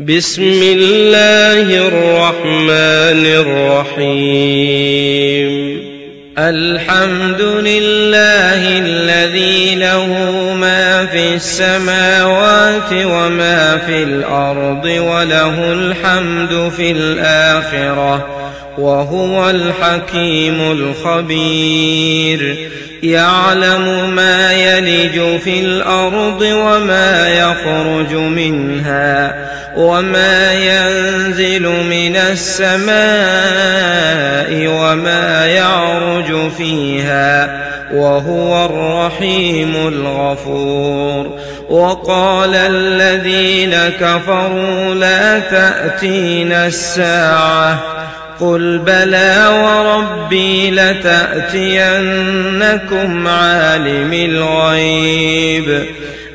بسم الله الرحمن الرحيم الحمد لله الذي له ما في السماوات وما في الأرض وله الحمد في الاخره وهو الحكيم الخبير يعلم ما يلج في الأرض وما يخرج منها وما ينزل من السماء وما يعرج فيها وهو الرحيم الغفور وقال الذين كفروا لا تأتينا الساعة قل بلى وربي لتأتينكم عالم الغيب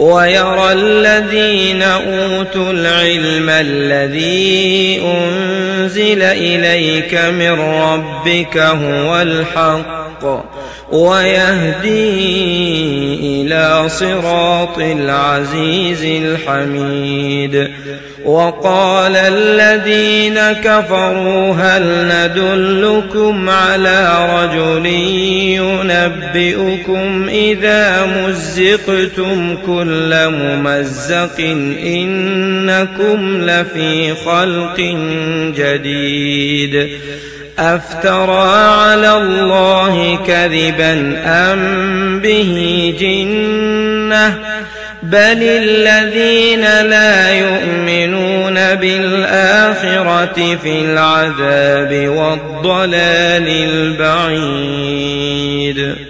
ويرى الذين أوتوا العلم الذي أنزل إليك من ربك هو الحق. ويهدي إلى صراط العزيز الحميد. وقال الذين كفروا هل ندلكم على رجل ينبئكم إذا مزقتم كل ممزق إنكم لفي خلق جديد. أفترى على الله كذبا أم به جنة؟ بل الذين لا يؤمنون بالآخرة في العذاب والضلال البعيد.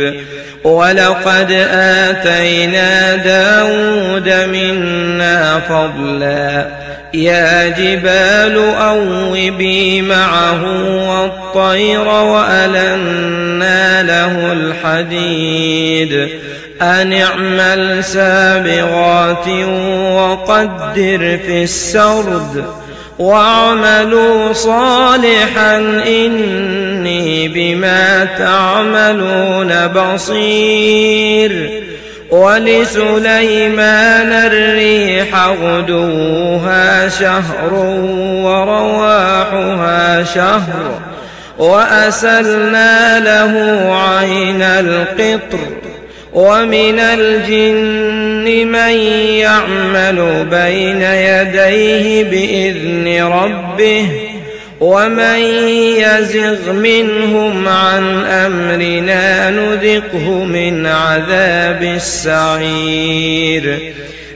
منيب ولقد آتينا داود منا فضلا. يا جبال أوبي معه والطير وألنا له الحديد. أن اعمل سابغات وقدر في السرد. واعملوا صالحا إني بما تعملون بصير. ولسليمان الريح غدوها شهر ورواحها شهر وأسلنا له عين القطر. ومن الجن من يعمل بين يديه بإذن ربه ومن يزغ منهم عن أمرنا نذقه من عذاب السعير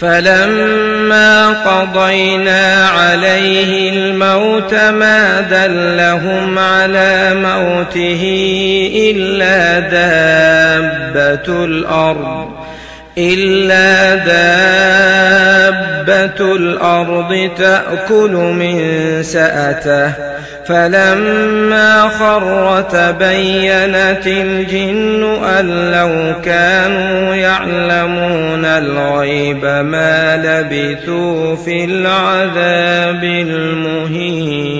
فلما قضينا عليه الموت ما دلهم على موته إلا دابة الأرض. إلا دابة الأرض تأكل من سأته. فلما خر تبينت الجن أن لو كانوا يعلمون الغيب ما لبثوا في العذاب المهين.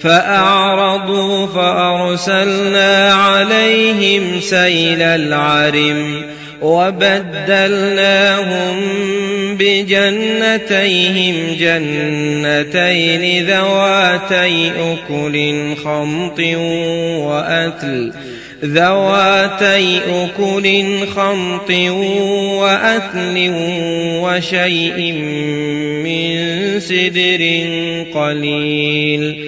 فأعرضوا فأرسلنا عليهم سيل العرم وبدلناهم بجنتيهم جنتين ذواتي أكل خمط وأثل ذواتي أكل خمط وأثل وشيء من سدر قليل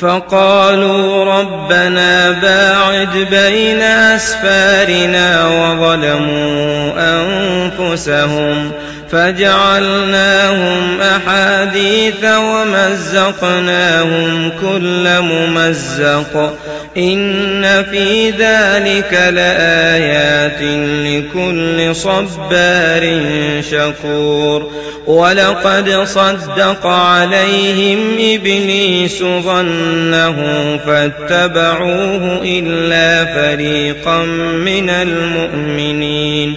فقالوا ربنا باعد بين أسفارنا وظلموا أنفسهم فجعلناهم أحاديث ومزقناهم كل ممزق إن في ذلك لآيات لكل صبار شكور. ولقد صدق عليهم إبليس ظنه فاتبعوه إلا فريقا من المؤمنين.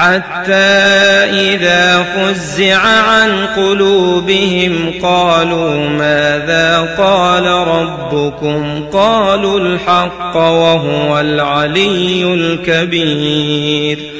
حتى إذا فزع عن قلوبهم قالوا ماذا قال ربكم؟ قالوا الحق وهو العلي الكبير.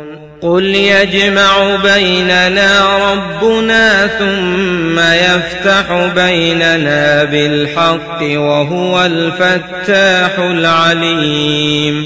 قل يجمع بيننا ربنا ثم يفتح بيننا بالحق وهو الفتاح العليم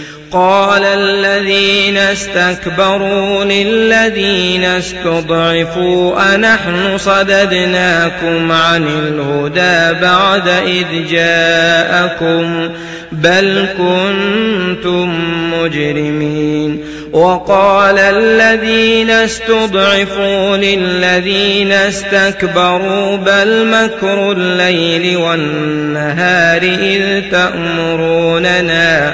قال الذين استكبروا للذين استضعفوا أنحن صددناكم عن الهدى بعد إذ جاءكم بل كنتم مجرمين وقال الذين استضعفوا للذين استكبروا بل مكر الليل والنهار إذ تأمروننا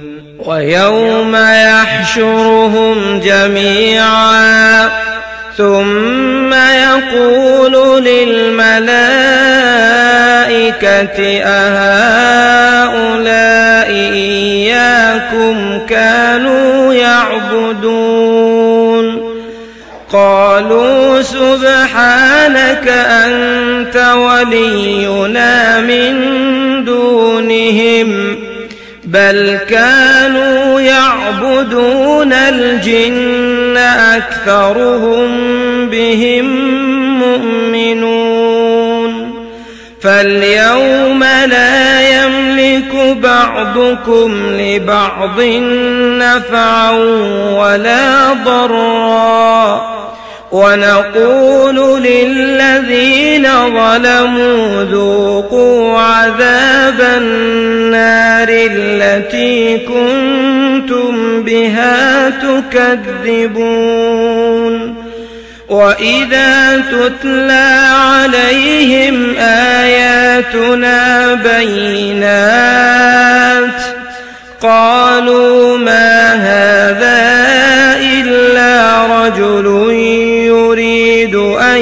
ويوم يحشرهم جميعا ثم يقول للملائكة أهؤلاء إياكم كانوا يعبدون؟ قالوا سبحانك أنت ولينا من دونهم. بل كانوا يعبدون الجن أكثرهم بهم مؤمنون فاليوم لا يملك بعضكم لبعض نفعا ولا ضرا ونقول للذين ظلموا ذوقوا كنتم بها تكذبون وإذا تتلى عليهم آياتنا بينات قالوا ما هذا إلا رجل يريد أن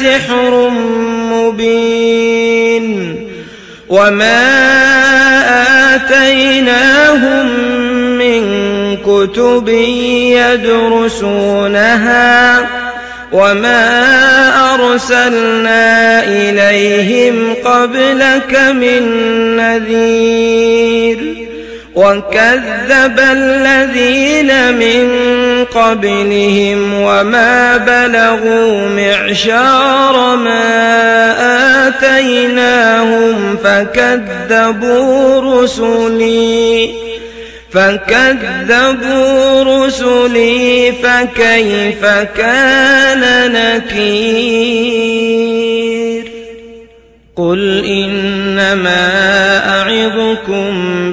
سحر مبين وما آتيناهم من كتب يدرسونها وما أرسلنا إليهم قبلك من نذير وكذب الذين من قبلهم وما بلغوا معشار ما آتيناهم فكذبوا رسلي فكذبوا رسلي فكيف كان نكير؟ قل إنما أعظكم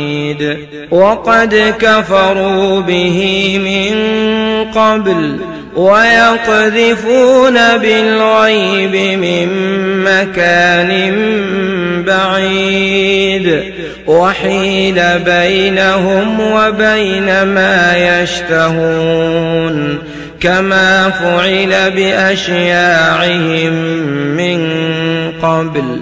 وقد كفروا به من قبل ويقذفون بالغيب من مكان بعيد وحيل بينهم وبين ما يشتهون كما فعل بأشياعهم من قبل